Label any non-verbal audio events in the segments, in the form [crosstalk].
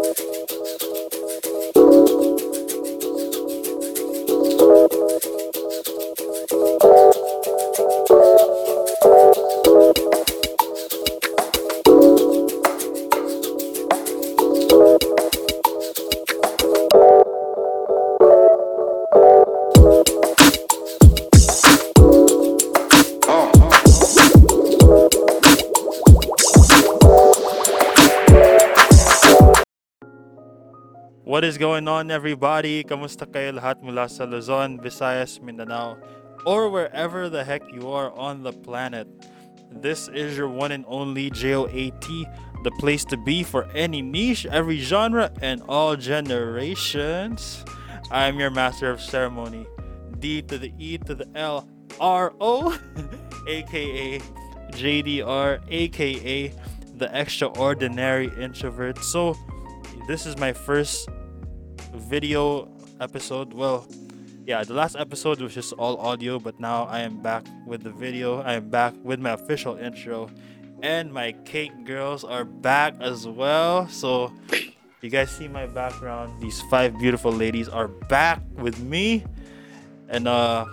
Thank you. Going on everybody? Kamusta kayo lahat mula sa Luzon, Visayas, Mindanao, or wherever the heck you are on the planet? This is your one and only JOAT, the place to be for any niche, every genre, and all generations. I'm your master of ceremony, D to the E to the L R O, [laughs] aka JDR, aka the extraordinary introvert. So, this is my first video episode. Well, yeah, the last episode was just all audio, but now I am back with the video. I am back with my official intro, and my cake girls are back as well. So, you guys see my background? These five beautiful ladies are back with me, and uh,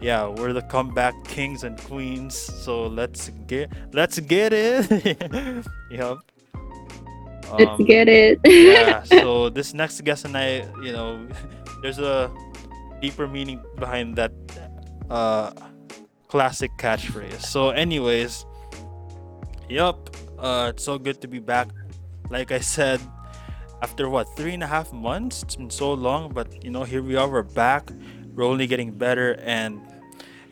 yeah, we're the comeback kings and queens. So let's get let's get it. [laughs] yep. Let's Um, get it. yeah [laughs] so this next guest and i you know [laughs] there's a deeper meaning behind that uh classic catchphrase. So anyways yep uh it's so good to be back. Like i said after what three and a half months? It's been so long but you know here we are we're back. We're only getting better and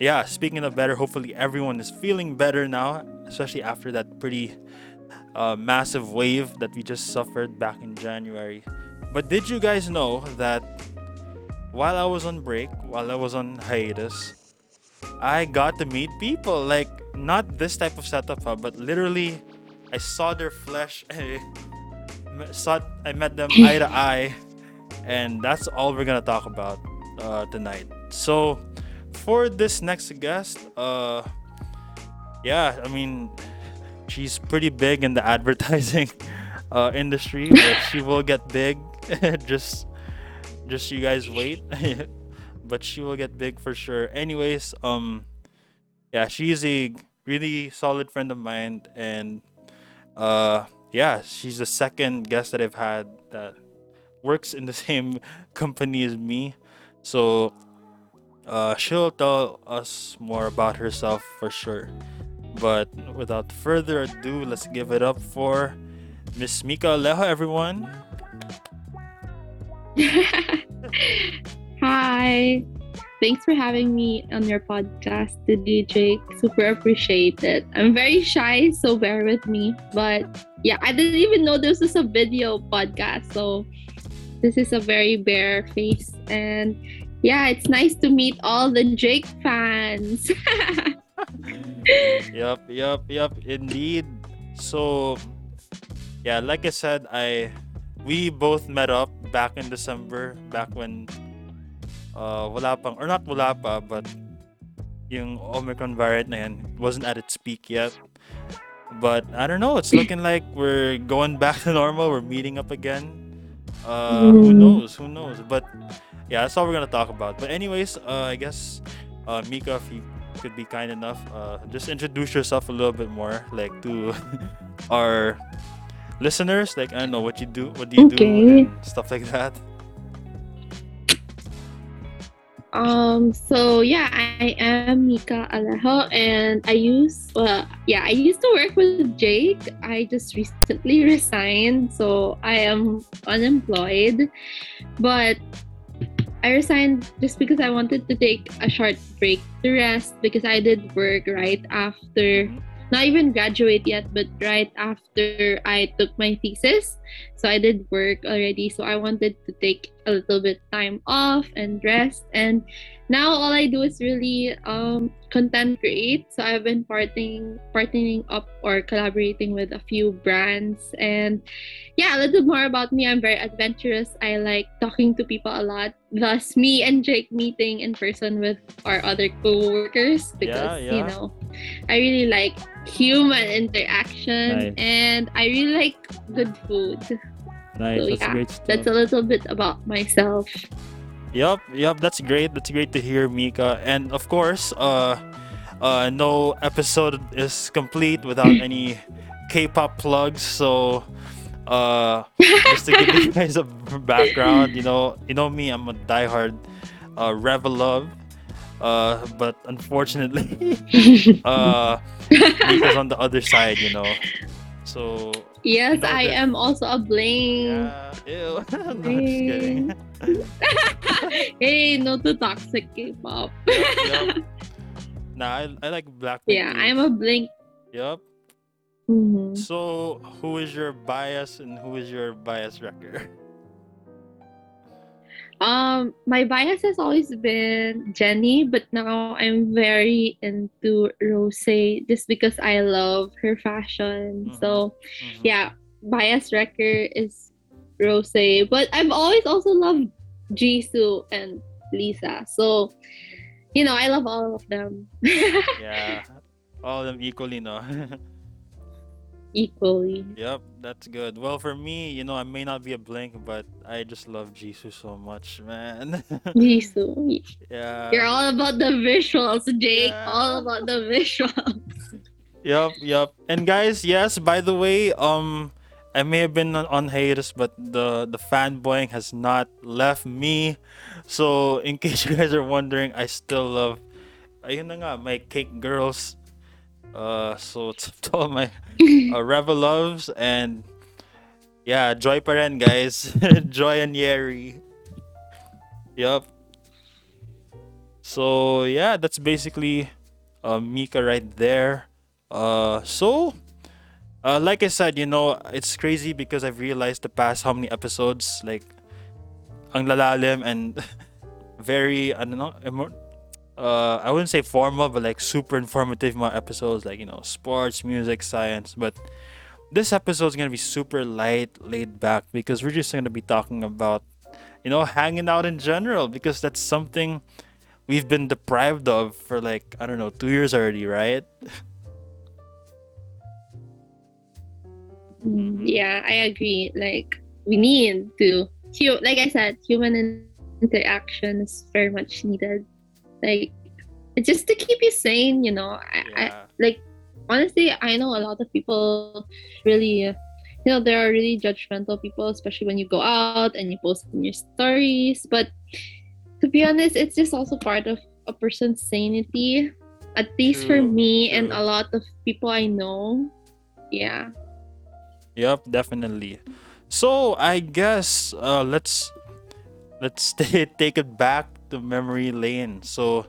yeah speaking of better hopefully everyone is feeling better now especially after that pretty uh, massive wave that we just suffered back in January. But did you guys know that while I was on break, while I was on hiatus, I got to meet people? Like, not this type of setup, but literally, I saw their flesh. [laughs] I saw, I met them [laughs] eye to eye, and that's all we're gonna talk about uh, tonight. So, for this next guest, uh, yeah, I mean, she's pretty big in the [laughs] advertising uh, industry, she will get big. [laughs] just, just you guys wait. [laughs] but she will get big for sure. Anyways, um, yeah, she's a really solid friend of mine, and uh, yeah, she's the second guest that I've had that works in the same company as me. So, uh, she'll tell us more about herself for sure. But without further ado, let's give it up for Miss Mika Alejo, everyone. [laughs] Hi. Thanks for having me on your podcast today, Jake. Super appreciate it. I'm very shy, so bear with me. But yeah, I didn't even know this was a video podcast. So this is a very bare face. And yeah, it's nice to meet all the Jake fans. [laughs] Yup, yup, yup, indeed. So, yeah, like I said, I we both met up back in December, back when uh wala pang or not wala pa, but yung Omicron variant na yan wasn't at its peak yet. But I don't know, it's looking like we're going back to normal, we're meeting up again. Uh who Mm. knows, who knows. But yeah, that's all we're gonna talk about. But anyways, uh I guess uh Mika if you could be kind enough, uh, just introduce yourself a little bit more, like to [laughs] our listeners. Like I don't know what you do, what do you do, Okay. and stuff like that. Um, so yeah, I am Mika Alejo and I used well yeah, I used to work with Jake. I just recently [laughs] resigned, so I am unemployed. But I resigned just because I wanted to take a short break to rest because I did work right after not even graduate yet, but right after I took my thesis. So I did work already. So I wanted to take a little bit time off and rest. And now all I do is really um, content create. So I've been partnering partnering up or collaborating with a few brands. And yeah, a little more about me. I'm very adventurous. I like talking to people a lot. Thus, me and Jake meeting in person with our other co-workers because yeah. you know I really like human interaction Nice. and I really like good food. Nice. So, that's yeah, great. That's a little bit about myself. Yup, yup, that's great. That's great to hear, Mika. And of course, uh, uh, no episode is complete without any K-pop plugs. So, uh, [laughs] just to give you guys a background, you know, you know me, I'm a diehard uh, ReVeluv. Uh, but unfortunately, [laughs] uh, Mika's on the other side, you know. So yes, I am also a blink. yeah, ew. [laughs] no, I'm just kidding. [laughs] hey, no to toxic K-pop. yup. Nah, I, I like Blackpink. yeah, too. I'm a blink. Yup. Mhm. So, who is your bias and who is your bias wrecker? [laughs] Um, my bias has always been Jennie, but now I'm very into Rose just because I love her fashion. Mhm. So Mhm. yeah, bias wrecker is Rose, but I've always also loved Jisoo and Lisa. So you know, I love all of them [laughs] Yeah. All of them equally, no? [laughs] equally. yep, that's good. Well, for me, you know, I may not be a blink, but I just love Jisoo so much, man. [laughs] Jisoo, yeah. you're all about the visuals, Jake. Yeah. All about the visuals. Yep, yep. And guys, yes, by the way, um I may have been on, hiatus, but the the fanboying has not left me. So in [laughs] case you guys are wondering, I still love ayun na nga, my cake girls. Uh so [laughs] to all my uh, ReVeluvs and yeah, joy pa rin, guys. [laughs] joy and Yeri. Yup. So yeah, that's basically uh, Mika right there. Uh, so, uh, like I said, you know, it's crazy because I've realized the past how many episodes, like, ang lalalim and [laughs] very, I don't know, uh, I wouldn't say formal, but like super informative mga episodes, like, you know, sports, music, science. But this episode is to be super light, laid back because we're just to be talking about, you know, hanging out in general because that's something we've been deprived of for like, I don't know, two years already, right? Mm, Yeah, I agree. Like we need to, like I said, human in- interaction is very much needed. Like just to keep you sane, you know. I, I Yeah. like honestly, I know a lot of people really, you know, there are really judgmental people, especially when you go out and you post in your stories. But to be honest, it's just also part of a person's sanity. At least for True, me and a lot of people I know. Yeah. Yep, definitely. So I guess uh, let's let's ta- [laughs] take it back to memory lane. So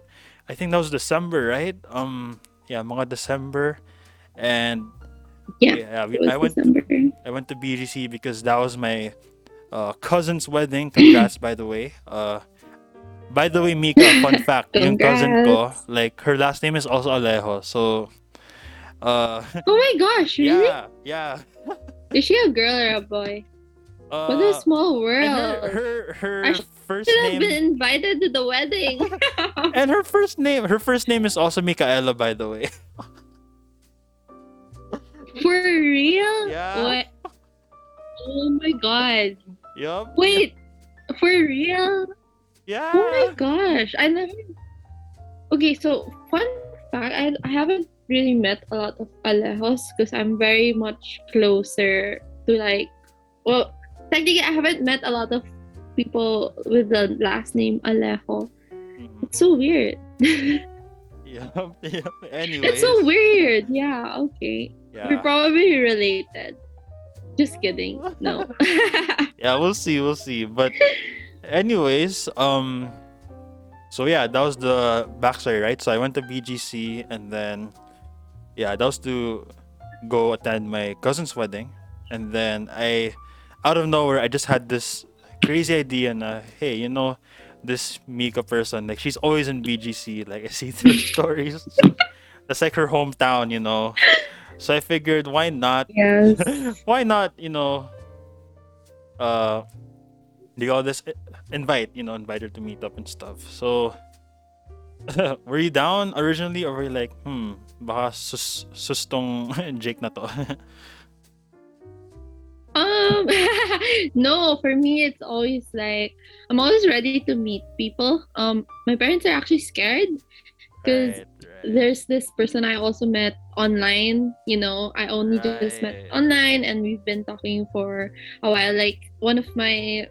I think that was December, right? Um, yeah, mga December, and Yeah, we, was I went December. I went to BGC because that was my uh, cousin's wedding. Congrats, by the way. Uh, by the way, Mika, fun [laughs] fact, yung cousin ko, like her last name is also Alejo. So, uh, Oh my gosh, really? [laughs] yeah, yeah. Is she a girl or a boy? Uh, what a small and world. her her, I her first should have been invited to the wedding. [laughs] and her first name her first name is also Micaela, by the way. [laughs] For real? Yeah. What? Oh my god. yup. Wait, for real? Yeah. Oh my gosh. I never. Okay, so fun fact I, I haven't really met a lot of Alejos because I'm very much closer to like. Well, technically, I haven't met a lot of people with the last name Alejo. Mhm. It's so weird. [laughs] Yup. Yup. Anyways. It's so weird. Yeah, okay. Yeah. We're probably related. Just kidding. No. [laughs] yeah, we'll see, we'll see. But anyways, um so yeah, that was the backstory, right? So I went to BGC and then yeah, that was to go attend my cousin's wedding. And then I out of nowhere I just had this crazy idea na hey, you know, this Mika person, like she's always in BGC, like [laughs] I see through stories. That's like her hometown, you know. So I figured why not yes. [laughs] why not you know uh do all this invite you know invite her to meet up and stuff so [laughs] were you down originally or were you like hmm baka sus sustong Jake na to Um, [laughs] no, for me, it's always like I'm always ready to meet people. Um, my parents are actually scared because Right, right. there's this person I also met online. You know, I only just met online, and we've been talking for a while. Like one of my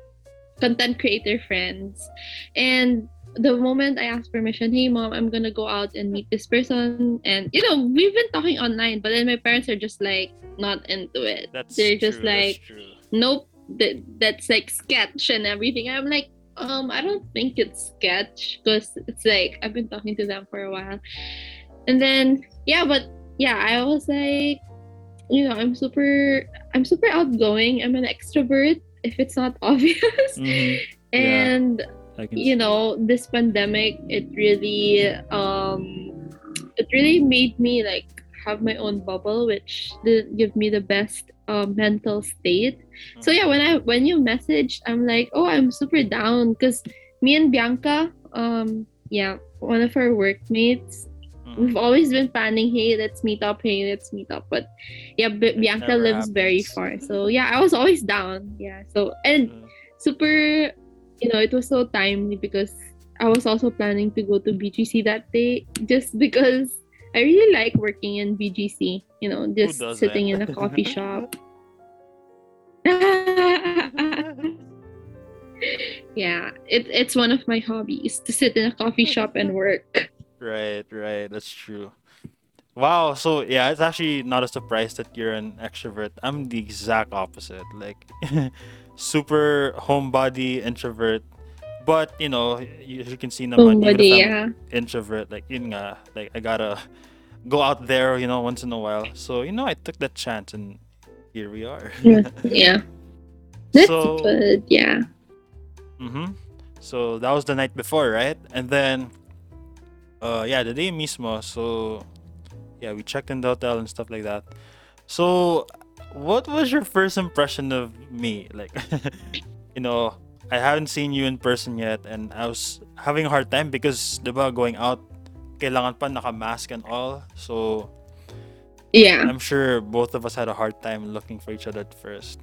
content creator friends, and the moment I asked permission, hey mom, I'm gonna go out and meet this person, and you know, we've been talking online, but then my parents are just like not into it. That's They're just true, like, nope, that that's like sketch and everything. I'm like, um, I don't think it's sketch because it's like I've been talking to them for a while, and then yeah, but yeah, I was like, you know, I'm super, I'm super outgoing. I'm an extrovert. If it's not [laughs] obvious, Mhm, and can you know this pandemic it really um it really made me like have my own bubble which didn't give me the best uh, mental state so yeah when i when you messaged i'm like oh i'm super down because me and bianca um yeah one of our workmates Mhm. we've always been planning hey let's meet up hey let's meet up but yeah B- bianca never lives very far so yeah i was always down yeah so and Mhm. super you know it was so timely because i was also planning to go to bgc that day just because i really like working in bgc you know just sitting in a coffee [laughs] shop [laughs] yeah it, it's one of my hobbies to sit in a coffee shop and work Right, right. That's true. Wow. So yeah, it's actually not a surprise that you're an extrovert. I'm the exact opposite. Like [laughs] super homebody introvert. But you know, you, you can see naman, even Somebody, if I'm yeah introvert, like yun nga, like I gotta go out there, you know, once in a while. So you know, I took that chance, and here we are. Yeah. [laughs] yeah that's So- good yeah Mm-hmm. So that was the night before, right? And then, uh, yeah, the day mismo. So, yeah, we checked in the hotel and stuff like that. So, what was your first impression of me? Like, [laughs] you know, I haven't seen you in person yet, and I was having a hard time because, diba, going out, kailangan pa naka-mask and all. So, yeah I'm sure both of us had a hard time looking for each other at first.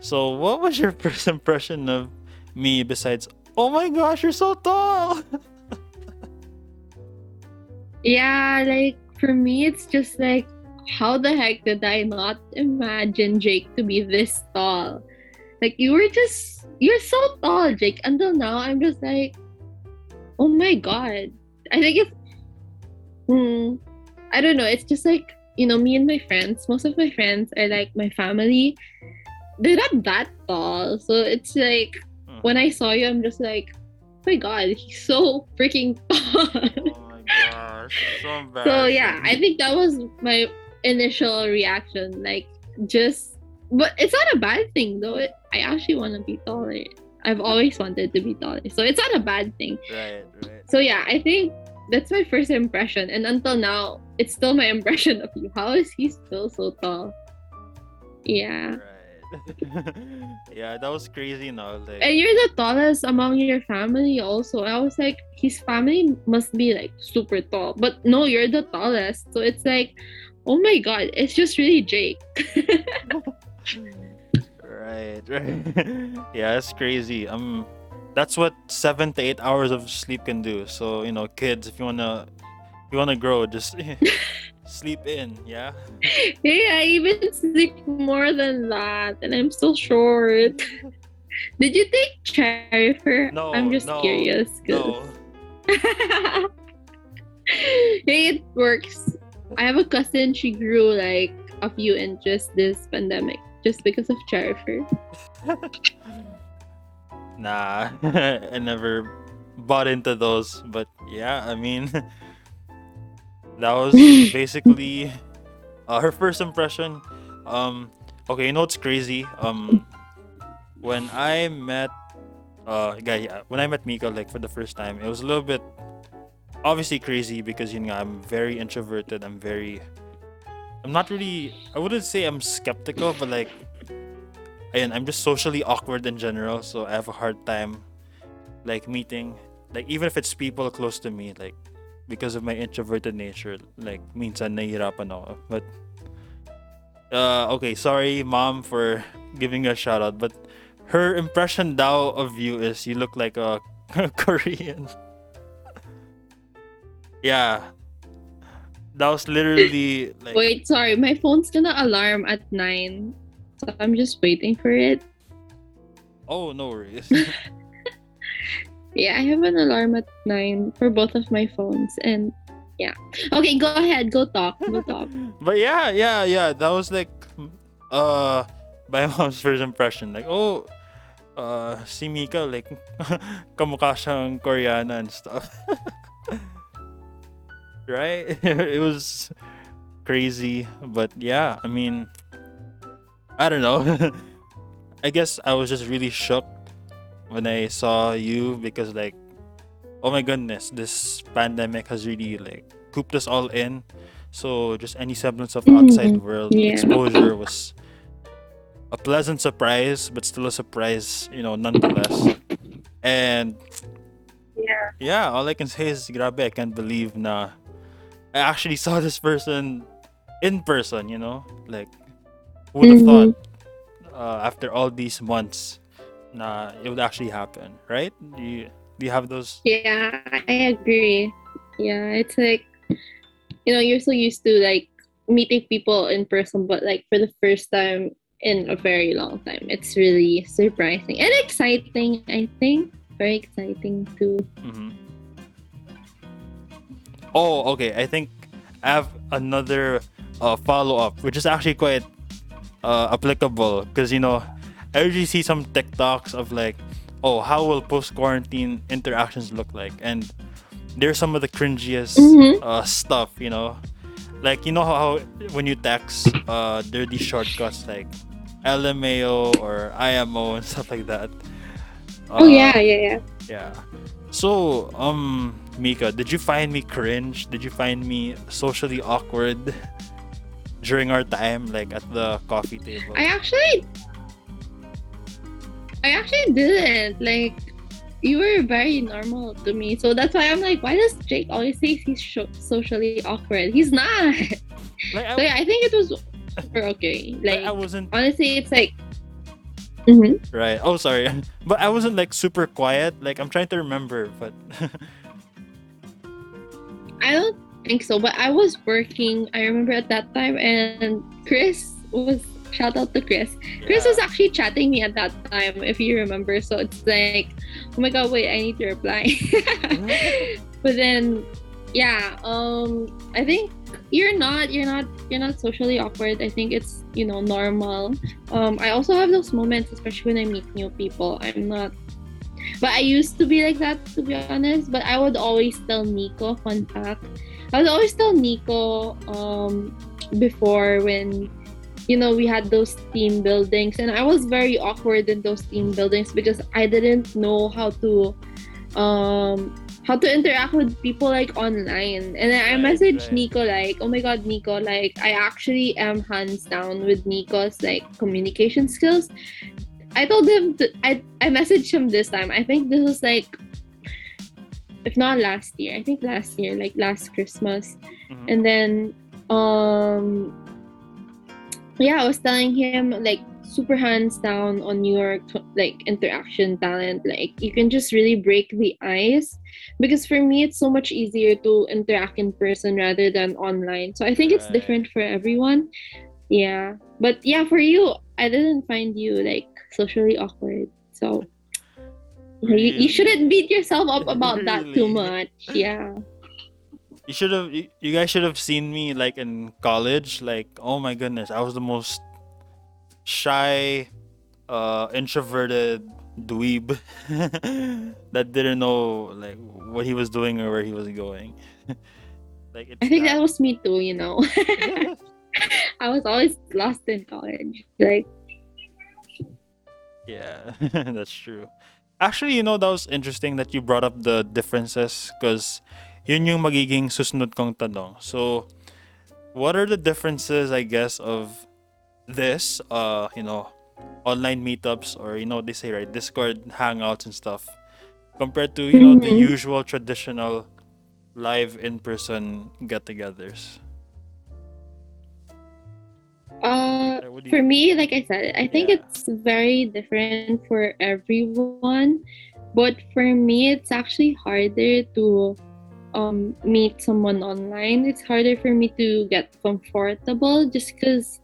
So, what was your [laughs] first impression of me besides, oh my gosh, you're so tall? [laughs] Yeah, like for me, it's just like, how the heck did I not imagine Jake to be this tall? Like, you were just, you're so tall, Jake. Until now, I'm just like, oh my god. I think it's, hmm, I don't know. It's just like, you know, me and my friends, most of my friends are like my family. They're not that tall. So it's like, Hmm. when I saw you, I'm just like, oh my god, [laughs] he's so freaking tall. oh my gosh, so. [laughs] So yeah, I think that was my initial reaction. Like just, but it's not a bad thing though. It, I actually want to be taller. I've always wanted to be taller, so it's not a bad thing. Right, right. So yeah, I think that's my first impression, and until now, it's still my [laughs] impression of you. How is he still so tall? Yeah, Right. [laughs] yeah, that was crazy now. Like, and you're the tallest among your family. Also, I was like, his family must be like super tall, but no, you're the tallest. So it's like, oh my god, it's just really Jake. [laughs] right, right. [laughs] yeah, it's crazy. Um, that's what seven to eight hours of sleep can do. So you know, kids, if you wanna, if you wanna grow, just [laughs] sleep in. Yeah. Hey, I even sleep more than that, and I'm still short. Did you take Cherifer? No, I'm just no, curious. 'cause- No. hey, it works. I have a cousin. She grew like a few inches this pandemic just because of Cherifer. [laughs] Nah, [laughs] I never bought into those. But yeah, I mean, [laughs] that was basically uh, her first impression. Um, okay, you know what's crazy? Um, when I met, uh, guy, yeah, when I met Mika like for the first time, it was a little bit obviously crazy because you know I'm very introverted. I'm very, I'm not really. I wouldn't say I'm skeptical, but like Ayan, I'm just socially awkward in general, so I have a hard time like meeting like even if it's people close to me like because of my introverted nature like means minsan nahihirapan ako but uh, okay, sorry, mom, for giving a shout out, but her impression now of you is you look like a [laughs] Korean. Yeah, that was literally like. Wait, sorry, my phone's gonna alarm at nine, so I'm just waiting for it. Oh no worries. [laughs] [laughs] Yeah, I have an alarm at nine for both of my phones, and yeah. Okay, go ahead, go talk, go [laughs] talk. but yeah, yeah, yeah. That was like, uh, my mom's first impression. Like, oh, uh, si Mika, like, kamukha siyang Koreana and stuff. Right? [laughs] it was crazy, but yeah, I mean, I don't know. [laughs] I guess I was just really shocked when I saw you because, like, oh my goodness, this pandemic has really like cooped us all in. So just any semblance of outside Mhm. world Yeah. exposure was a pleasant surprise, but still a surprise, you know, nonetheless. And Yeah. yeah, all I can say is grabe, I can't believe na I actually saw this person in person, you know? Like would have Mhm. thought uh, after all these months na it would actually happen, right? Do you, do you have those Yeah, I agree. Yeah, it's like you know, you're so used to like meeting people in person, but like for the first time in a very long time, it's really surprising and exciting. I think very exciting too. Mhm. Oh, okay. I think I have another uh, follow up, which is actually quite uh, applicable because you know I usually see some TikToks of like, oh, how will post quarantine interactions look like, and there's some of the cringiest Mhm. uh, stuff, you know, like you know how when you text, uh, there are these shortcuts like LMAO or IMO and [laughs] stuff like that. oh Uh, yeah, yeah, yeah. yeah. So, um, Mika, did you find me cringe? Did you find me socially awkward during our time, like at the coffee table? I actually, I actually didn't like. You were very normal to me, so that's why I'm like, why does Jake always say he's sho- socially awkward? He's not. like, I, So yeah, I think it was [laughs] super okay. like, I wasn't honestly, it's like. Mhm. right. Oh, sorry, [laughs] but I wasn't like super quiet. Like I'm trying to remember, but [laughs] I don't think so, but I was working. I remember at that time, and Chris was shout out to Chris. Chris Yeah. was actually chatting me at that time, if you remember. So it's like, oh my god, wait, I need to reply. [laughs] but then, yeah, um, I think you're not, you're not, you're not socially awkward. I think it's you know normal. Um, I also have those moments, especially when I meet new people. I'm not. But I used to be like that, to be honest. But I would always tell Nico, fun fact, I would always tell Nico um, before when, you know, we had those team buildings. And I was very awkward in those team buildings because I didn't know how to um how to interact with people like online and then i Right, messaged right. nico like oh my god nico like i actually am hands down with nico's like communication skills I told him to, I I messaged him this time. I think this was like if not last year, I think last year, like last Christmas. Mhm. And then um yeah, I was telling him like super hands down on your like interaction talent. Like you can just really break the ice because for me it's so much easier to interact in person rather than online. So I think it's different for everyone. Yeah. But yeah, for you, I didn't find you like socially awkward. So yeah, you, you shouldn't beat yourself up about that too much. Yeah. You should have. You guys should have seen me like in college. Like, oh my goodness, I was the most shy, uh, introverted dweeb [laughs] that didn't know like what he was doing or where he was going. [laughs] like, I think that- that was me too, you know. [laughs] I was always lost in college. Like, Yeah, [laughs] that's true. Actually, you know, that was interesting that you brought up the differences because yun yung magiging susunod kong tanong. So, what are the differences, I guess, of this, uh, you know, online meetups or, you know, what they say, right, Discord hangouts and stuff compared to, you know, the Mhm. usual traditional live in-person get-togethers? Uh, Like, what do you- for me, like I said, I think Yeah. it's very different for everyone. But for me, it's actually harder to um, meet someone online. It's harder for me to get comfortable just because,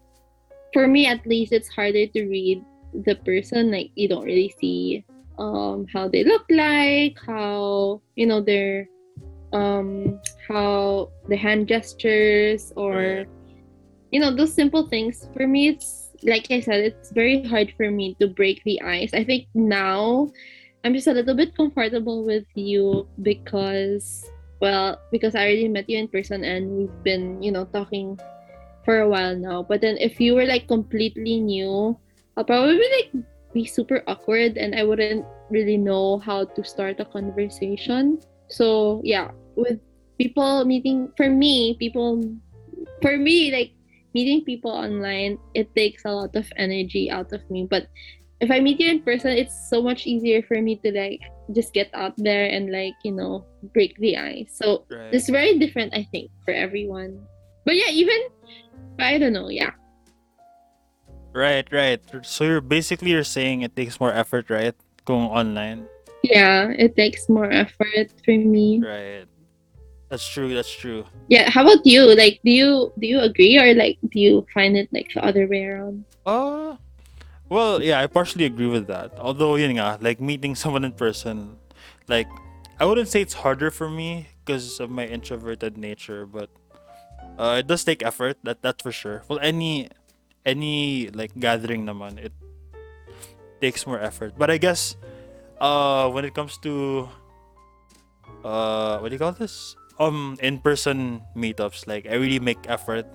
for me at least, it's harder to read the person. Like, you don't really see um, how they look like, how, you know, their, um, how the hand gestures or. You know those simple things for me it's like i said it's very hard for me to break the ice. I think now i'm just a little bit comfortable with you because well because i already met you in person and we've been you know talking for a while now. But then if you were like completely new i'll probably like be super awkward and i wouldn't really know how to start a conversation. So yeah with people meeting for me people for me like meeting people online it takes a lot of energy out of me but if i meet you in person it's so much easier for me to like just get out there and like you know break the ice so Right. it's very different i think for everyone but yeah even i don't know yeah Right, right. So you're basically you're saying it takes more effort, right? Going online. yeah it takes more effort for me Right. That's true. That's true. yeah how about you like do you do you agree or like do you find it like the other way around Uh, well, yeah, I partially agree with that. Although, you know, like meeting [laughs] someone in person, like I wouldn't say it's harder for me because of my introverted nature, but uh, it does take effort. That that's for sure. Well, any any like gathering naman, it takes more effort. But I guess, uh, when it comes to uh, what do you call this? Um, in-person meetups, like I really make effort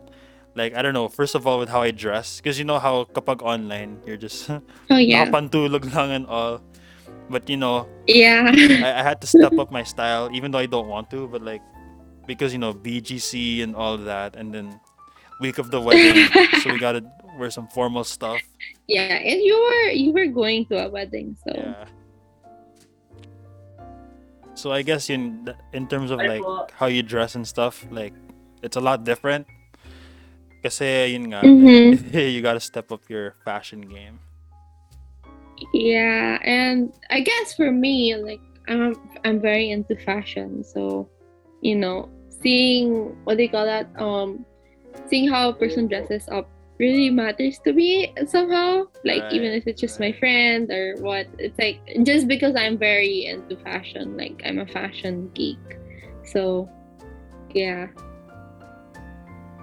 like I don't know, first of all with how I dress because you know how kapag online you're just [laughs] oh yeah nakapantulog lang and all. But you know, yeah I, I had to step up my style even though I don't want to, but like because you know BGC and all that and then week of the wedding, [laughs] so we gotta wear some formal stuff. yeah and you were you were going to a wedding so Yeah. So I guess in in terms of like how you dress and stuff, like it's a lot different. Kasi yun nga, Mhm. [laughs] you gotta step up your fashion game. Yeah, and I guess for me, like I'm I'm very into fashion, so you know, seeing what do you call that? Um, seeing how a person dresses up really matters to me somehow. Like even if it's just my friend or what, it's like just because I'm very into fashion, like I'm a fashion geek. So, yeah.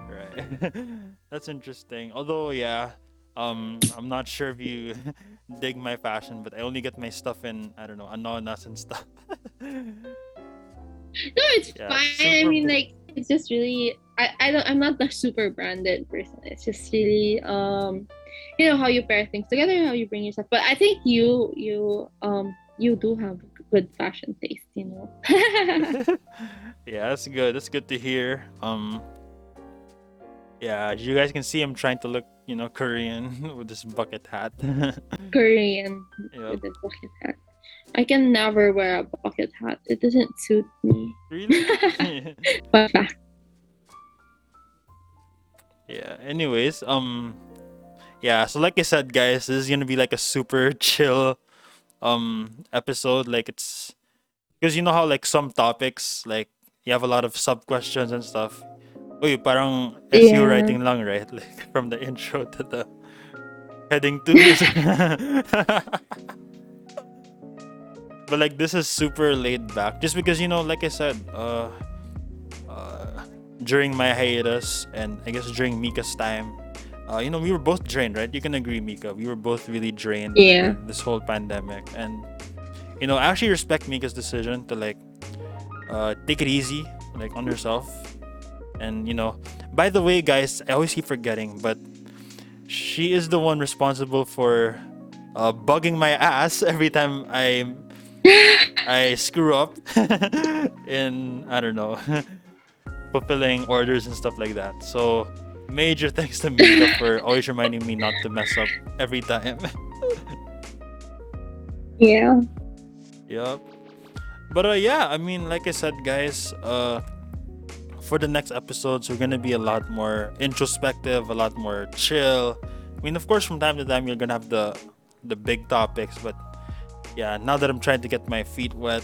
Right. [laughs] That's interesting. Although, yeah, um, I'm not sure if you [laughs] dig my fashion, but I only get my stuff in I don't know Anonas and stuff. [laughs] No, it's Yeah, fine. I mean, br- like it's just really I, I don't I'm not the super branded person. It's just really um you know how you pair things together, how you bring yourself. But I think you you um you do have good fashion taste, you know. [laughs] [laughs] yeah, that's good. That's good to hear. Um, yeah, as you guys can see, I'm trying to look, you know, Korean [laughs] with this bucket hat. Korean Yep. with a bucket hat. I can never wear a bucket hat. It doesn't suit me. Really? Fun fact. Yeah anyways um yeah so like i said guys this is gonna be like a super [laughs] chill um episode like it's because you know how like some topics like you have a lot of sub questions and stuff. Uy, parang SU Yeah. writing lang right? [laughs] Like from the intro to the heading to [laughs] but like this is super laid back just because you know like i said uh during my hiatus and I guess during Mika's time, uh, you know, we were both drained, right? You can agree, Mika. We were both really drained Yeah. this whole pandemic. And, you know, I actually respect Mika's decision to like uh, take it easy, like on herself. And, you know, by the way, guys, I always keep forgetting, but she is the one responsible for uh, bugging my ass [laughs] every time I [laughs] I screw up [laughs] in I don't know fulfilling orders and stuff like that. So major [laughs] thanks to Mika for always reminding me not to mess up every time. [laughs] Yeah. yep. But uh, yeah, I mean, like I said, guys, uh, for the next episodes, we're gonna be a lot more introspective, a lot more chill. I mean, of course, from time to time, you're gonna have the the big topics, but yeah, now that I'm trying to get my feet wet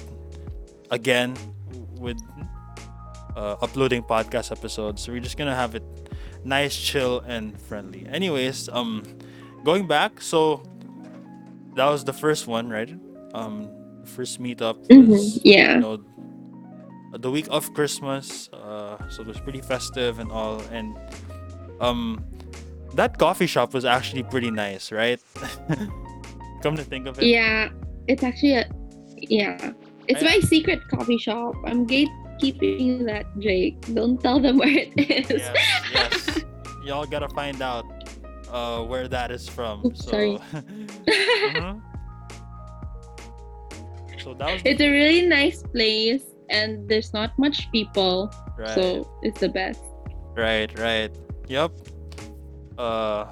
again with uh, uploading podcast episodes, So we're just gonna have it nice, chill, and friendly. Anyways, um, going back, so that was the first one, right? Um, first meetup Mhm, yeah. you know the week of Christmas, uh, so it was pretty festive and all, and um, that coffee shop was actually pretty nice, right? [laughs] Come to think of it, Yeah, it's actually a yeah. It's I- my secret coffee shop. I'm gatekeeping that, Jake. Don't tell them where it is. yes, yes, [laughs] y'all gotta find out uh, where that is from. Oops, so, sorry. [laughs] [laughs] Mhm. so that was it's a really nice place, and there's not much people, right. so it's the best. Right, right. Yep. Uh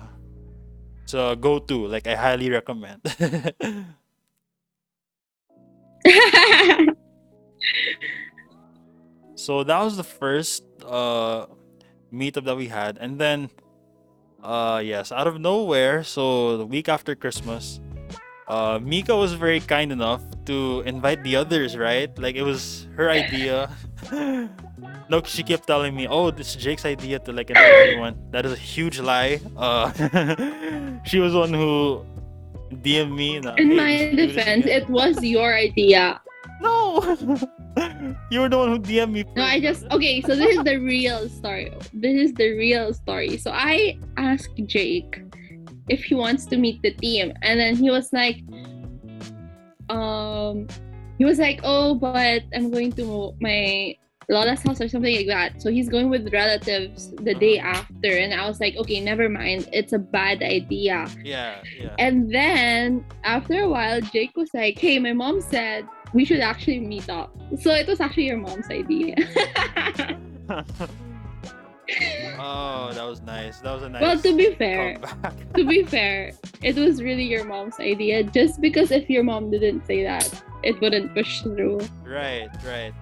so go to, like I highly recommend. So that was the first uh meetup that we had and then uh yes, out of nowhere, so the week after Christmas, uh Mika was very kind enough to invite the others, right? Like it was her idea. [laughs] no, she kept telling me, "Oh, this is Jake's idea to like invite everyone." That is a huge lie. Uh, [laughs] she was one who DM'd me. In "Hey, my let's do this defense, it was your idea. No. [laughs] you were the one who DM'd me. No, I just okay. So this is the real story. This is the real story. So I asked Jake if he wants to meet the team, and then he was like, um, he was like, oh, but I'm going to my Lola's house or something like that. So he's going with relatives the day after, and I was like, okay, never mind. It's a bad idea. Yeah, yeah. And then after a while, Jake was like, hey, my mom said we should actually meet up. So it was actually your mom's idea. [laughs] oh, that was nice. That was a nice. well, to be fair, to be fair, it was really your mom's idea. Just because if your mom didn't say that, it wouldn't push through. right, right.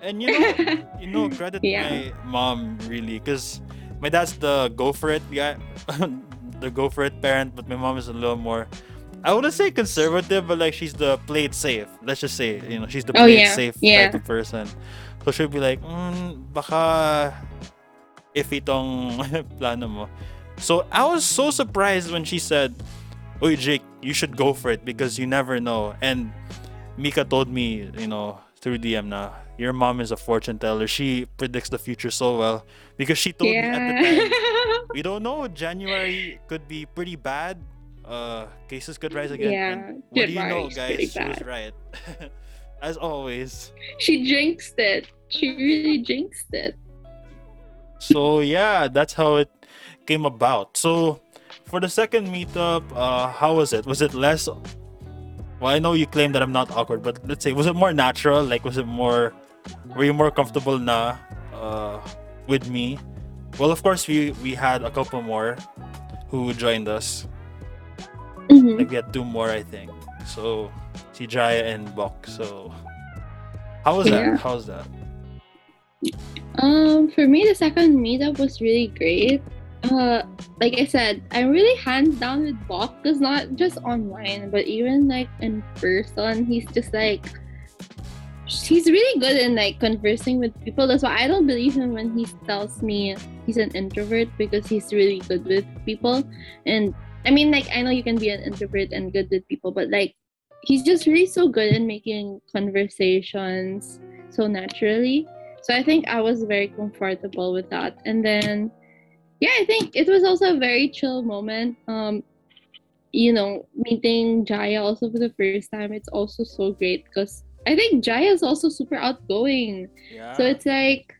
And you know, you know, [laughs] credit Yeah. my mom really, because my dad's the go for it guy, [laughs] the go for it parent, but my mom is a little more. I wouldn't say conservative, but like she's the played safe. Let's just say, you know, she's the Oh, play yeah, safe yeah. type of person. So she'll be like, mm, baka if itong [laughs] plano mo. So I was so surprised when she said, Oy Jake, you should go for it because you never know. And Mika told me, you know, through DM na, your mom is a fortune teller. She predicts the future so well. Because she told me at the time, [laughs] we don't know, January could be pretty bad. Uh, cases could rise again. Yeah, And what do you know, guys? She was right. [laughs] As always. she jinxed it. She really jinxed it. So yeah, that's how it came about. So for the second meetup, uh, how was it? Was it less? Well, I know you claim that I'm not awkward, but let's say, was it more natural? Like, was it more? Were you more comfortable na uh, with me? Well, of course, we we had a couple more who joined us. Mhm. Like we had two more, I think. So, si Jaya and Bok. So, how was that? How was that? Um, for me, the second meetup was really great. Uh, like I said, I'm really hands down with Bok because not just online, but even like in person, he's just like he's really good in like conversing with people. That's why I don't believe him when he tells me he's an introvert because he's really good with people. And I mean, like I know you can be an introvert and good with people, but like he's just really so good in making conversations so naturally. So I think I was very comfortable with that. And then yeah, I think it was also a very chill moment. Um you know, meeting Jaya also for the first time, it's also so great because I think Jaya is also super outgoing. Yeah. So it's like,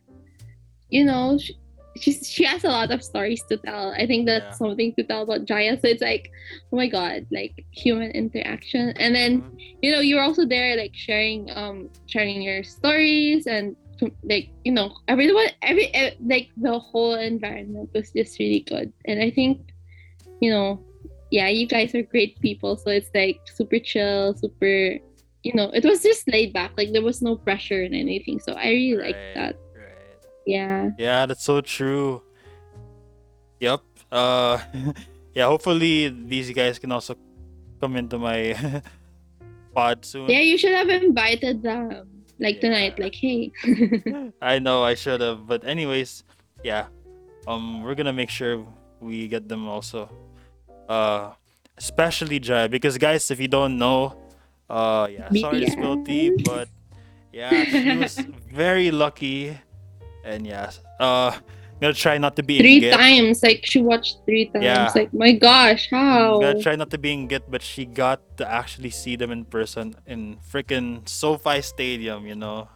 you know, she, she's, she has a lot of stories to tell. I think that's Yeah. something to tell about Jaya. So it's like, oh my god, like human interaction. And then Mhm. you know you're also there like sharing um sharing your stories and like you know everyone every eh, like the whole environment was just really good and i think you know yeah you guys are great people so it's like super chill super you know it was just laid back like there was no pressure and anything so i really liked Right, that Right. Yeah. Yeah, that's so true. Yep. Uh, [laughs] yeah. Hopefully, these guys can also come into my [laughs] pod soon. Yeah, you should have invited them. Like tonight, like, hey. [laughs] I know I should have, but anyways, yeah. Um, we're gonna make sure we get them also. Uh, especially Jai, because guys, if you don't know, uh, yeah, sorry to spill tea, BTS. but yeah, she was very lucky, and yeah, uh, I'm gonna try not to be three in times. Like she watched three times. Yeah. Like my gosh, how? I'm Gonna try not to be in get, but she got to actually see them in person in freaking SoFi Stadium. You know.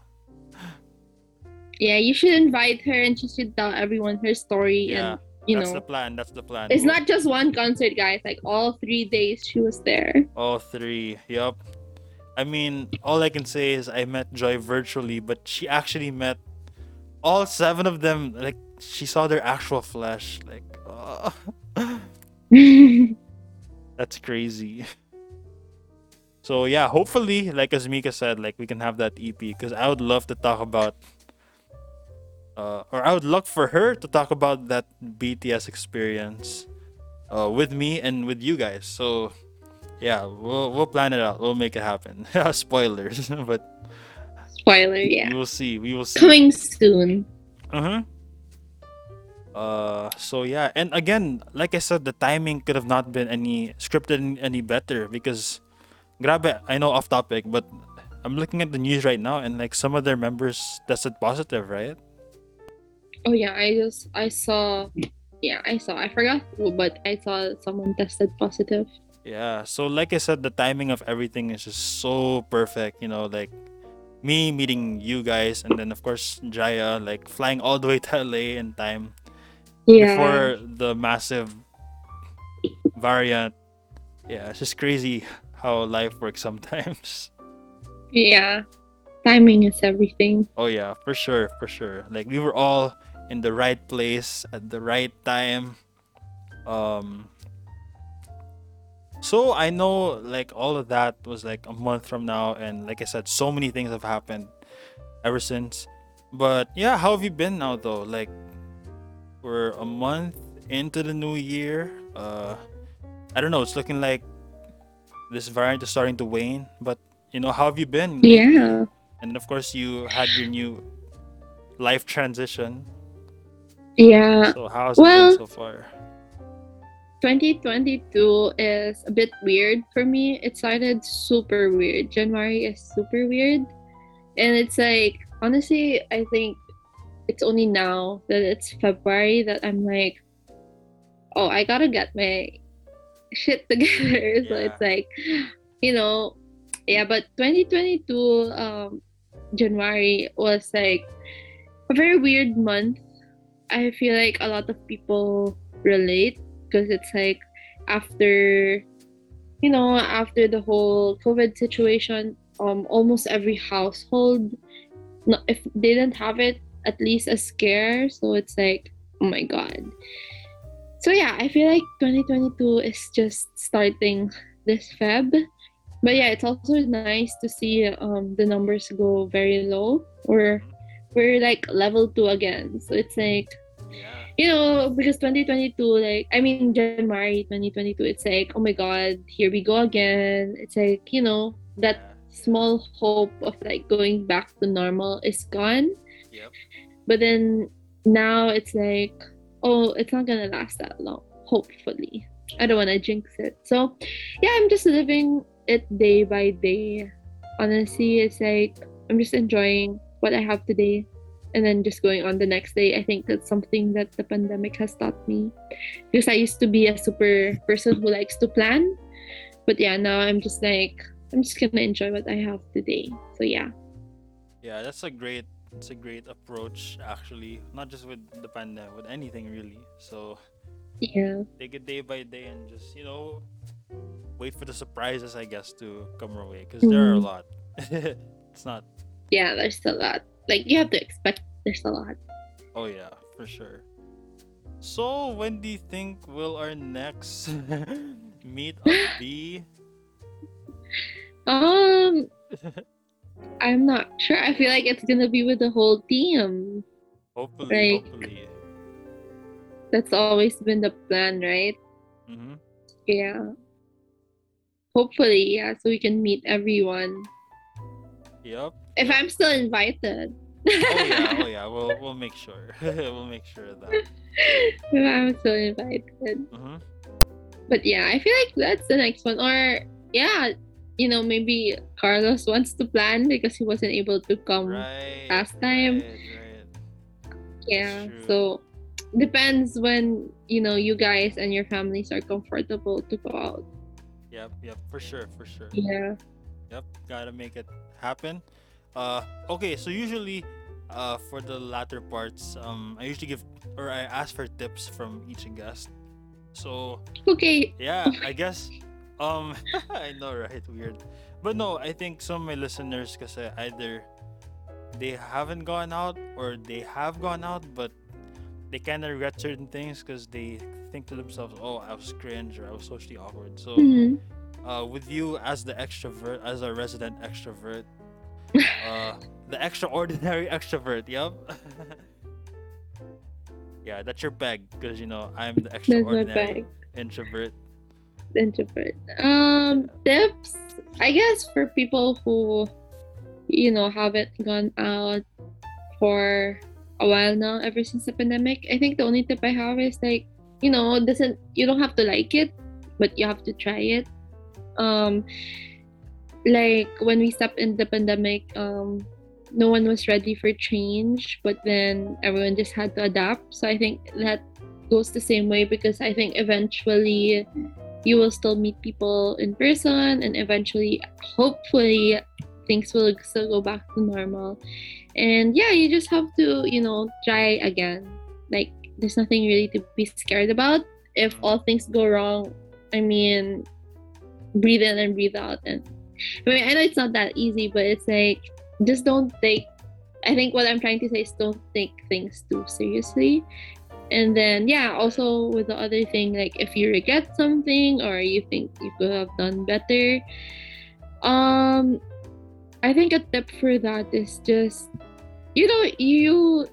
Yeah, you should invite her and she should tell everyone her story Yeah, and you that's know the plan. That's the plan. it's not just one concert guys, like all three days she was there. All three. yep I mean, all I can say is I met Joy virtually, but she actually met all seven of them. Like she saw their actual flesh. Like, uh, [laughs] that's crazy. So yeah, hopefully, like as Mika said, like we can have that EP because I would love to talk about, uh, or I would love for her to talk about that BTS experience, uh, with me and with you guys. So yeah, we'll we'll plan it out. We'll make it happen. [laughs] Spoilers, [laughs] but Spoiler, yeah. we will see. We will see. Coming soon. Uh-huh. Uh so yeah, and again, like I said, the timing could have not been any scripted any- any better because grab it, I know off topic, but I'm looking at the news right now and like some of their members tested positive, right? Oh yeah, I just I saw yeah, I saw I forgot but I saw someone tested positive. Yeah. So like I said, the timing of everything is just so perfect, you know, like me meeting you guys and then of course Jaya like flying all the way to LA in time Yeah. before the massive variant. Yeah, it's just crazy how life works sometimes. Yeah. Timing is everything. Oh yeah, for sure, for sure. Like we were all in the right place at the right time. Um so I know like all of that was like a month from now and like I said so many things have happened ever since. But yeah, how have you been now though? Like we're a month into the new year. Uh I don't know, it's looking like this variant is starting to wane, but you know, how have you been? Yeah. and of course you had your new life transition Yeah. so how's well- it been so far 2022 is a bit weird for me. It started super weird. January is super weird. And it's like, honestly, I think it's only now that it's February that I'm like, oh, I gotta get my shit [laughs] together. so it's like, you know, yeah, but 2022, um, January was like a very weird month. I feel like a lot of people relate because it's like after you know after the whole covid situation um almost every household if they didn't have it at least a scare. So it's like oh my god. So yeah i feel like 2022 is just starting this feb. But yeah it's also nice to see um the numbers go very low or we're like level two again. So it's like you know, because 2022, like, I mean, January 2022, it's like, oh my God, here we go again. It's like, you know, that small hope of like going back to normal is gone. Yep. But then now it's like, oh, it's not gonna last that long, hopefully. I don't wanna jinx it. So, yeah, I'm just living it day by day. Honestly, it's like, I'm just enjoying what I have today and then just going on the next day. I think that's something that the pandemic has taught me because I used to be a super person who likes to plan, but yeah, now I'm just like I'm just gonna enjoy what I have today. So yeah, yeah that's a great it's a great approach actually not just with the pandemic with anything really so yeah, take it day by day and just you know wait for the surprises i guess to come our way because there are a Mhm. lot [laughs] it's not yeah. There's a lot. Like you have to expect. There's a lot. oh yeah for sure so when do you think will our next [laughs] meet up [laughs] be Um, [laughs] I'm not sure. I feel like it's gonna be with the whole team. Hopefully, Like- hopefully. That's always been the plan, right? hmm Yeah. Hopefully, yeah, so we can meet everyone. Yep. If I'm still invited. Oh yeah, [laughs] oh yeah. We'll we'll make sure. [laughs] we'll make sure of that. if I'm still invited. hmm But yeah, I feel like that's the next one. Or yeah, you know, maybe Carlos wants to plan because he wasn't able to come Right. last time. Right, right. Yeah. So depends when you know you guys and your families are comfortable to go out. Yep, yep, for sure, for sure. Yeah. Yep, gotta make it happen. Uh, okay, so usually, uh, for the latter parts, um, I usually give or I ask for tips from each guest. So Okay. yeah, I guess, um, [laughs] I know, right? Weird, but no, I think some of my listeners, cause either they haven't gone out or they have gone out, but they kind of regret certain things because they think to themselves, "Oh, I was cringe or I was socially awkward." So Mhm. Uh, with you as the extrovert, as a resident extrovert, [laughs] uh, the extraordinary extrovert. Yep. [laughs] yeah, that's your bag because you know I'm the extraordinary introvert. Introvert. Um, tips. I guess for people who, you know, haven't gone out for a while now, ever since the pandemic. I think the only tip I have is like, you know, doesn't you don't have to like it, but you have to try it. Um, like when we stepped in the pandemic, um, no one was ready for change, but then everyone just had to adapt. So I think that goes the same way because I think eventually you will still meet people in person and eventually hopefully things will still go back to normal. And yeah you just have to you know try again. Like there's nothing really to be scared about. If all things go wrong i mean breathe in and breathe out. And i mean i know it's not that easy but it's like just don't take i think what i'm trying to say is don't take things too seriously. And then yeah also with the other thing like if you regret something or you think you could have done better um i think a tip for that is just you know you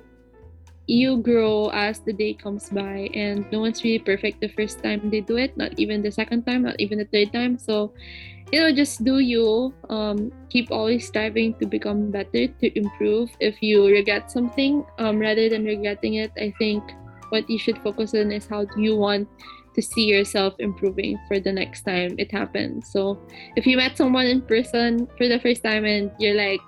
you grow as the day comes by and no one's really perfect the first time they do it not even the second time not even the third time so you know just do you um keep always striving to become better to improve if you regret something um rather than regretting it i think what you should focus on is how do you want to see yourself improving for the next time it happens. So if you met someone in person for the first time and you're like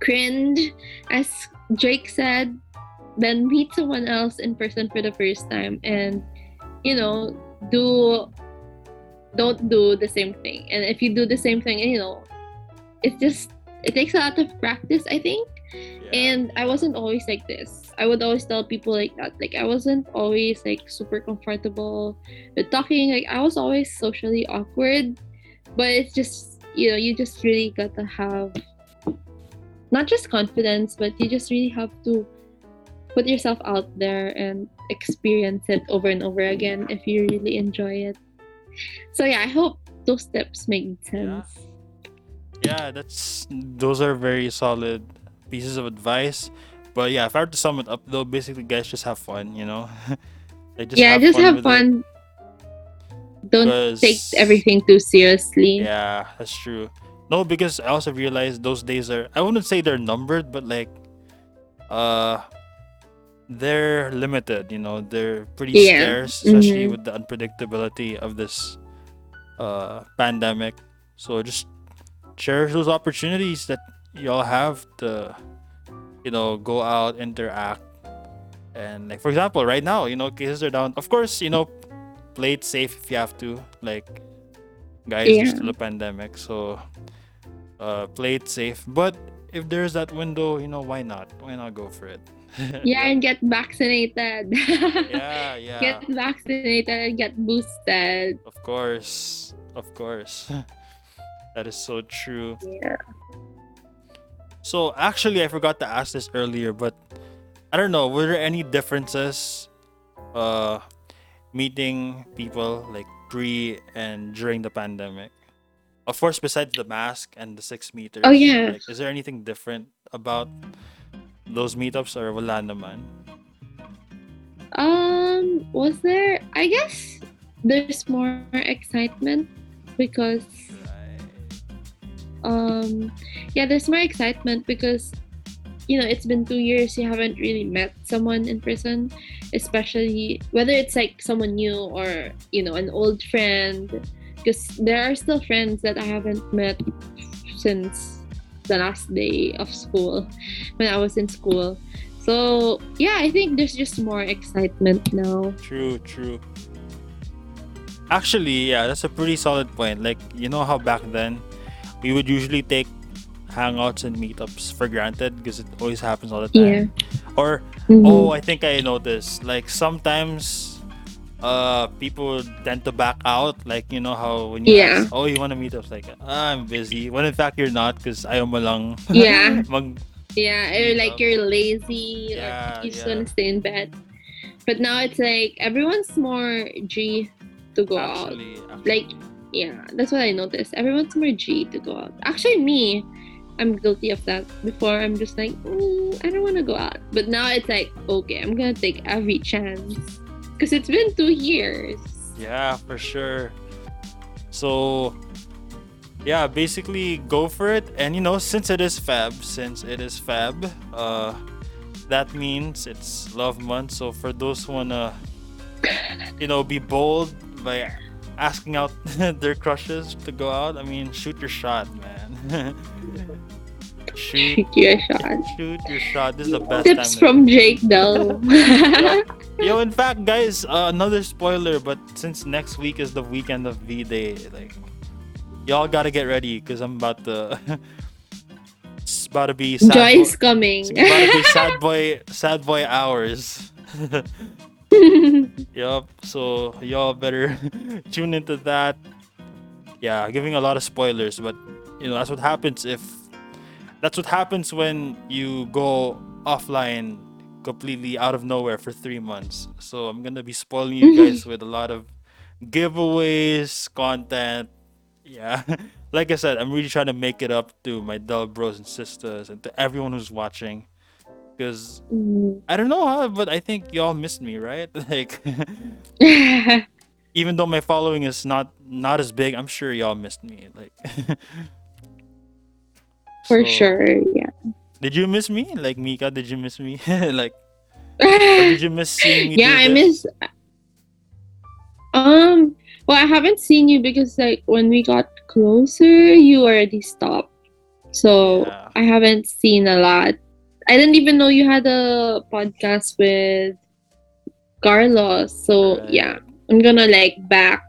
cringe, as Drake said, then meet someone else in person for the first time and you know do don't do the same thing. And if you do the same thing, you know, it's just it takes a lot of practice, I think. Yeah. and i wasn't always like this. I would always tell people like that. Like i wasn't always like super comfortable with talking. Like i was always socially awkward. But it's just you know you just really got to have not just confidence but you just really have to put yourself out there and experience it over and over again if you really enjoy it so yeah i hope those tips make sense yeah, that's those are very solid pieces of advice. But yeah, if I were to sum it up though, basically guys just have fun, you know? [laughs] like, yeah just have with it, fun don't take everything too seriously Yeah, that's true. No, because I also realized those days are I wouldn't say they're numbered, but like uh they're limited, you know, they're pretty Yeah, scarce, especially mhm. with the unpredictability of this uh pandemic. So just cherish those opportunities that y'all have to you know go out, interact. And like for example, right now, you know, cases are down. Of course, you know, play it safe if you have to. Like guys, Yeah. still a pandemic, so uh, play it safe. But if there's that window, you know, why not? Why not go for it? [laughs] yeah and get vaccinated yeah, [laughs] yeah. get vaccinated and get boosted Of course, of course. [laughs] that is so true. yeah So actually, I forgot to ask this earlier, but I don't know. Were there any differences, uh, meeting people like pre and during the pandemic? Of course, besides the mask and the six meters. Oh, yeah. Like, is there anything different about those meetups or wala naman? Um, was there? I guess there's more excitement because um, yeah, there's more excitement because you know it's been two years you haven't really met someone in person, especially whether it's like someone new or you know an old friend. Because there are still friends that I haven't met since the last day of school when I was in school. So yeah, I think there's just more excitement now. True, true. Actually, yeah, that's a pretty solid point. Like, you know how back then we would usually take hangouts and meetups for granted because it always happens all the time. Yeah. Or Mhm. oh, I think I noticed like sometimes uh people tend to back out like you know how when you Yeah. ask, oh you want to meet up like ah, I'm busy when in fact you're not because ayaw mo lang [laughs] Yeah. [laughs] mag Yeah, or like Meetup. you're lazy, Yeah, or you just yeah. wanna stay in bed. But now it's like everyone's more G to go out. actually, actually Like, yeah, that's what I noticed. Everyone's more G to go out. Actually, me, I'm guilty of that. Before, I'm just like, I don't want to go out. But now it's like, okay, I'm gonna take every chance because it's been two years. Yeah, for sure. So, yeah, basically go for it. And you know, since it is Fab, since it is Fab, uh, that means it's Love Month. So for those who wanna, you know, be bold by asking out [laughs] their crushes to go out, I mean, shoot your shot, man. [laughs] shoot, Shoot you a shot. shoot your shot. This is the best Tips from Jake, though. [laughs] Yo, in fact, guys, uh, another spoiler, but since next week is the weekend of V Day, like, y'all gotta get ready because I'm about to. [laughs] it's about to be sad Joy boy, coming. it's [laughs] about to be sad boy, sad boy hours. yup. So y'all better tune into that. Yeah, giving a lot of spoilers, but you know that's what happens if. That's what happens when you go offline completely out of nowhere for three months. So I'm gonna be spoiling you guys with a lot of giveaways, content. Yeah, [laughs] like I said, I'm really trying to make it up to my Del bros and sisters and to everyone who's watching. Because Mm. I don't know how, but I think y'all missed me, right? [laughs] Like, [laughs] even though my following is not not as big, I'm sure y'all missed me. Like, For So, sure, yeah. Did you miss me? Like Mika, did you miss me? [laughs] like, did you miss [laughs] seeing me? yeah, I this? miss. Um, well, I haven't seen you because like when we got closer, you already stopped. So Yeah. I haven't seen a lot. I didn't even know you had a podcast with Carlos. So Right. yeah, I'm gonna like back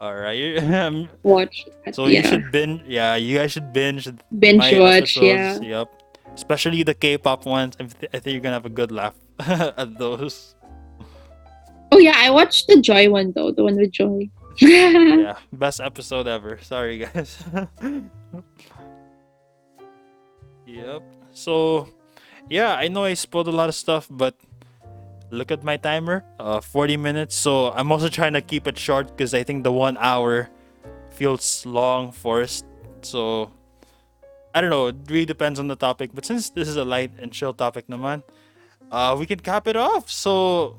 All right. um, [laughs] watch. So yeah, you should binge. Yeah, you guys should binge binge watch. episodes. Yeah. Yep. Especially the K-pop ones. I, th- I think you're gonna have a good laugh [laughs] at those. Oh yeah, I watched the Joy one though, the one with Joy. [laughs] yeah, best episode ever. Sorry, guys. yep. So, yeah, I know I spoiled a lot of stuff, but look at my timer. Uh, 40 minutes. So I'm also trying to keep it short because I think the one hour feels long, forced. So I don't know. It really depends on the topic. But since this is a light and chill topic, naman, uh, we can cap it off. So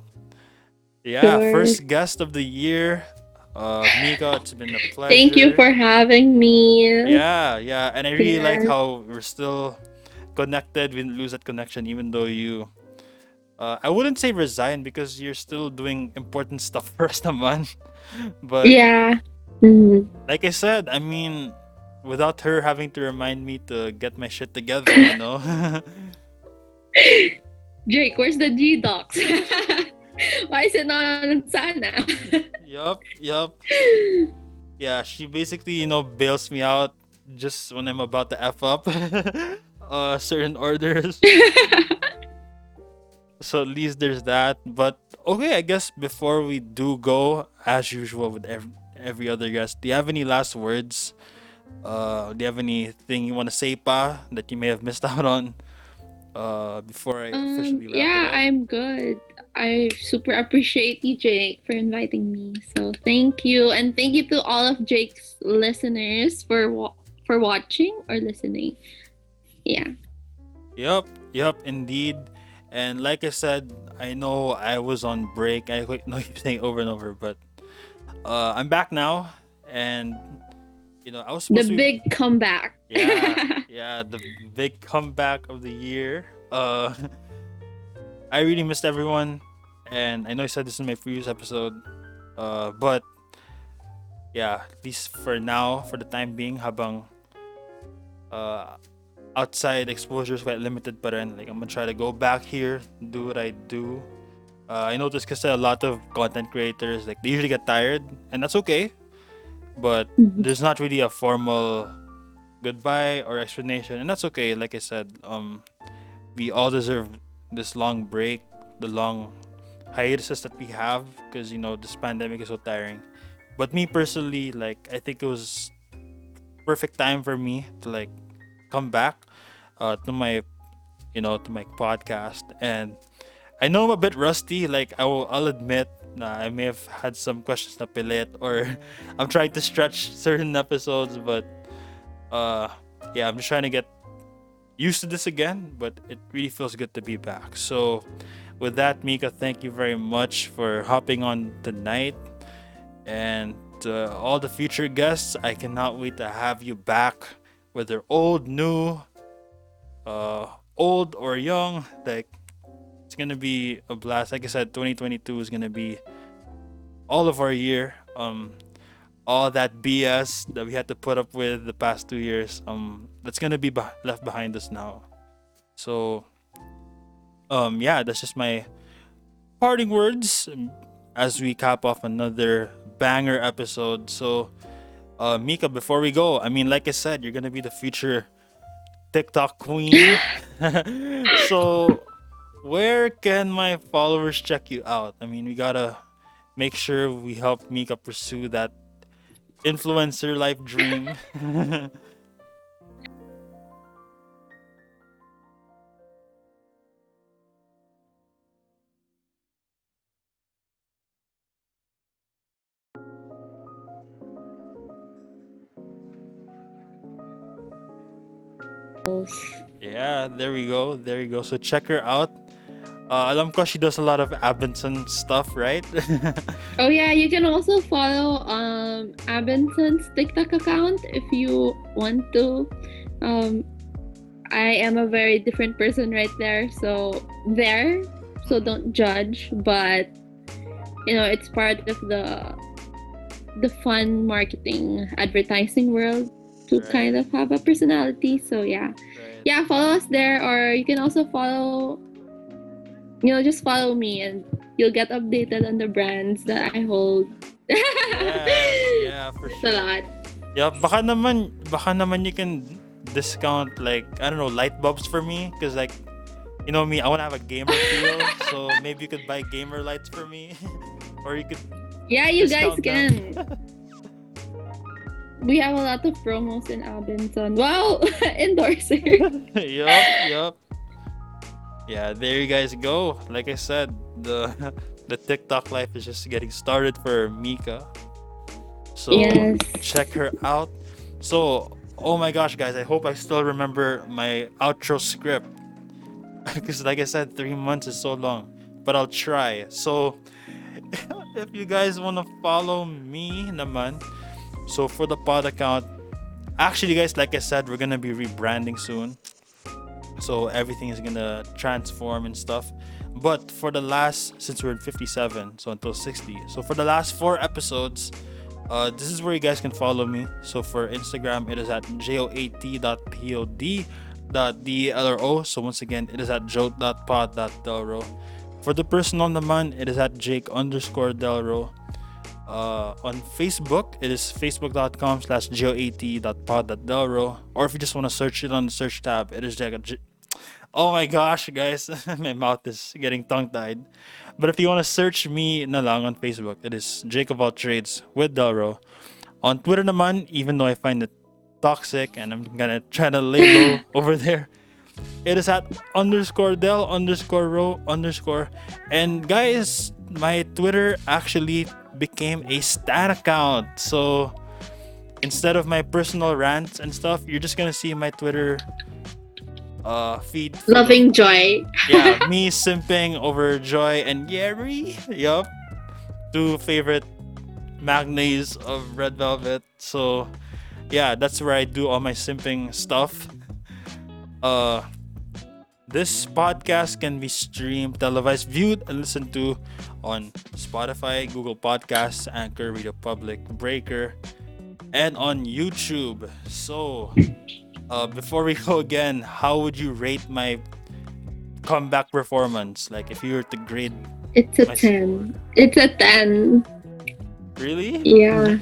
yeah, Sure. first guest of the year. Uh, Mika, it's been a pleasure. Thank you for having me. Yeah, yeah, and I really like how we're still connected. We didn't lose that connection, even though you. Uh, I wouldn't say resign because you're still doing important stuff [laughs] for us, naman. But Yeah. Mhm. like I said, I mean, without her having to remind me to get my shit together, you know. [laughs] Jake, where's the G docs? [laughs] Why is it not on Asana? yup, yup. Yeah, she basically, you know, bails me out just when I'm about to f up uh certain orders. So at least there's that. But okay, I guess before we do go, as usual with every, every other guest, do you have any last words? Uh, do you have anything you want to say, pa, that you may have missed [laughs] out on? Uh, before I um, officially yeah? I'm good. I super appreciate you, Jake, for inviting me. So thank you, and thank you to all of Jake's listeners for wa- for watching or listening. Yeah. Yup, yup, indeed. And like I said, I know I was on break. I [laughs] know you saying over and over, but uh, I'm back now, and you know I was The supposed to. be- big comeback. [laughs] yeah, yeah, [laughs] the big comeback of the year. Uh, I really missed everyone, and I know I said this in my previous episode, uh, but yeah, at least for now, for the time being, habang uh, outside exposure is quite limited pa rin. Like, I'm gonna try to go back here, do what I do. Uh, I noticed because a lot of content creators, like, they usually get tired, and that's okay. But Mhm. there's not really a formal goodbye or explanation, and that's okay. Like I said, um, we all deserve this long break, the long hiatuses that we have, because you know this pandemic is so tiring. But me personally, like I think it was perfect time for me to like come back uh, to my, you know, to my podcast, and I know I'm a bit rusty. Like I will, I'll admit, I may have had some questions na pilit, or [laughs] I'm trying to stretch certain episodes, but uh, yeah, I'm just trying to get used to this again. But it really feels good to be back. So, with that, Mika, thank you very much for hopping on tonight, and to all the future guests, I cannot wait to have you back, whether old, new, uh, old or young. Like it's gonna be a blast. Like I said, 2022 is gonna be all of our year. Um, all that BS that we had to put up with the past two years. Um, that's gonna be beh left behind us now. So, um, yeah, that's just my parting words um, as we cap off another banger episode. So, uh, Mika, before we go, I mean, like I said, you're gonna be the future TikTok queen. [laughs] so, where can my followers check you out? I mean, we gotta make sure we help Mika pursue that influencer life dream. [laughs] yeah, there we go. There you go. So check her out. Uh, alam ko she does a lot of Abenson stuff, right? [laughs] Oh yeah, you can also follow um Abenson's TikTok account if you want to. Um, I am a very different person right there, so there, so don't judge. But you know, it's part of the the fun marketing advertising world to Right. kind of have a personality. So yeah, Right. yeah, follow us there, or you can also follow. You know, just follow me, and you'll get updated on the brands that I hold. Yeah, yeah, [laughs] for It's a sure. lot. Yeah, baka naman, baka naman you can discount like I don't know light bulbs for me, cause like, you know me, I wanna have a gamer [laughs] feel, so maybe you could buy gamer lights for me, [laughs] or you could. Yeah, you guys can. We have a lot of promos in Abenson. Wow, [laughs] endorser. [laughs] yup, yup. Yeah, there you guys go. Like I said, the [laughs] the TikTok life is just getting started for Mika. So yes. check her out. So, oh my gosh, guys, I hope I still remember my outro script. Because, like I said, three months is so long, but I'll try. So, if you guys want to follow me, naman, so for the pod account, actually, guys, like I said, we're gonna be rebranding soon. So everything is gonna transform and stuff. But for the last, since we're in 57, so until 60, so for the last four episodes, uh, this is where you guys can follow me. So for Instagram, it is at joat.pod.delro. So once again, it is at joat.pod.delro. For the personal naman, it is at jake underscore delro. Uh, on Facebook, it is facebook.com slash joat.pod.delro. Or if you just want to search it on the search tab, it is. J- Oh my gosh, guys, [laughs] my mouth is getting tongue tied. But if you want to search me na lang on Facebook, it is Jake of All Trades with Delro. On Twitter naman, even though I find it toxic and I'm gonna try to low [laughs] over there, it is at underscore Del underscore row underscore. And guys, my Twitter actually became a stan account. So instead of my personal rants and stuff, you're just gonna see my Twitter uh feed. Loving joy. [laughs] yeah, me simping over Joy and Yeri. Yup. Two favorite maknaes of Red Velvet. So yeah, that's where I do all my simping stuff. Uh this podcast can be streamed, televised, viewed, and listened to on Spotify, Google Podcasts, Anchor, Radio Public, Breaker, and on YouTube. So, uh, before we go again, how would you rate my comeback performance? Like, if you were to grade, It's a My- 10. It's a 10. really? Yeah.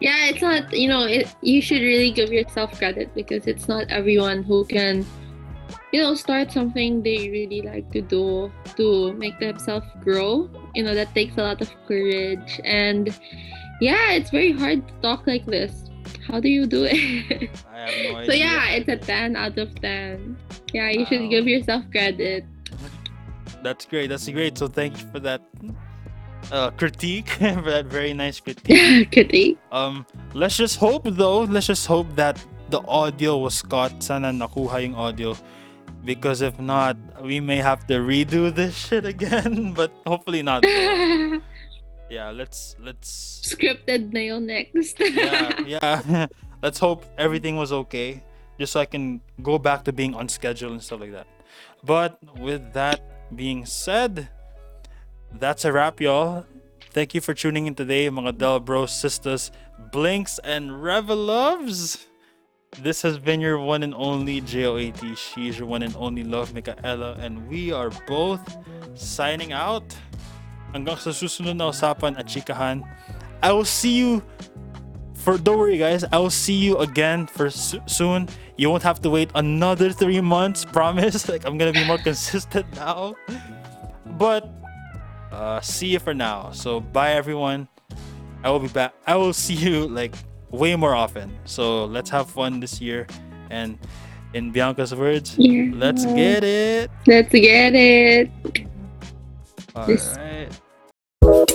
Yeah, it's not, you know, it, you should really give yourself credit because it's not everyone who can, you know, start something they really like to do to make themselves grow. You know, that takes a lot of courage. And yeah, it's very hard to talk like this. How do you do it? I have no [laughs] idea. so yeah, it's a 10 out of 10. Yeah, you should give yourself credit. That's great. That's great. So, thank you for that uh, critique, [laughs] for that very nice critique. [laughs] Kitty. Um, let's just hope though. Let's just hope that the audio was caught. Sana nakuha yung audio. Because if not, we may have to redo this [laughs] shit again. But hopefully not. Yeah, let's let's Scripted na yun next. yeah yeah. let's hope everything was okay, just so I can go back to being on schedule and stuff like that. But with that being said, that's a wrap, y'all. Thank you for tuning in today, mga Del Bros, sisters, Blinks, and ReVeluvs. This has been your one and only JOAT. She's your one and only Love Micaela, and we are both signing out. Hanggang sa susunod na usapan at chikahan. I will see you for don't worry guys i will see you again for so- soon you won't have to wait another three months promise [laughs] like i'm gonna be more consistent [laughs] now but uh see you for now. So bye everyone. I will be back. I will see you like way more often. So let's have fun this year. And in bianca's words Yeah. let's get it. Let's get it. all right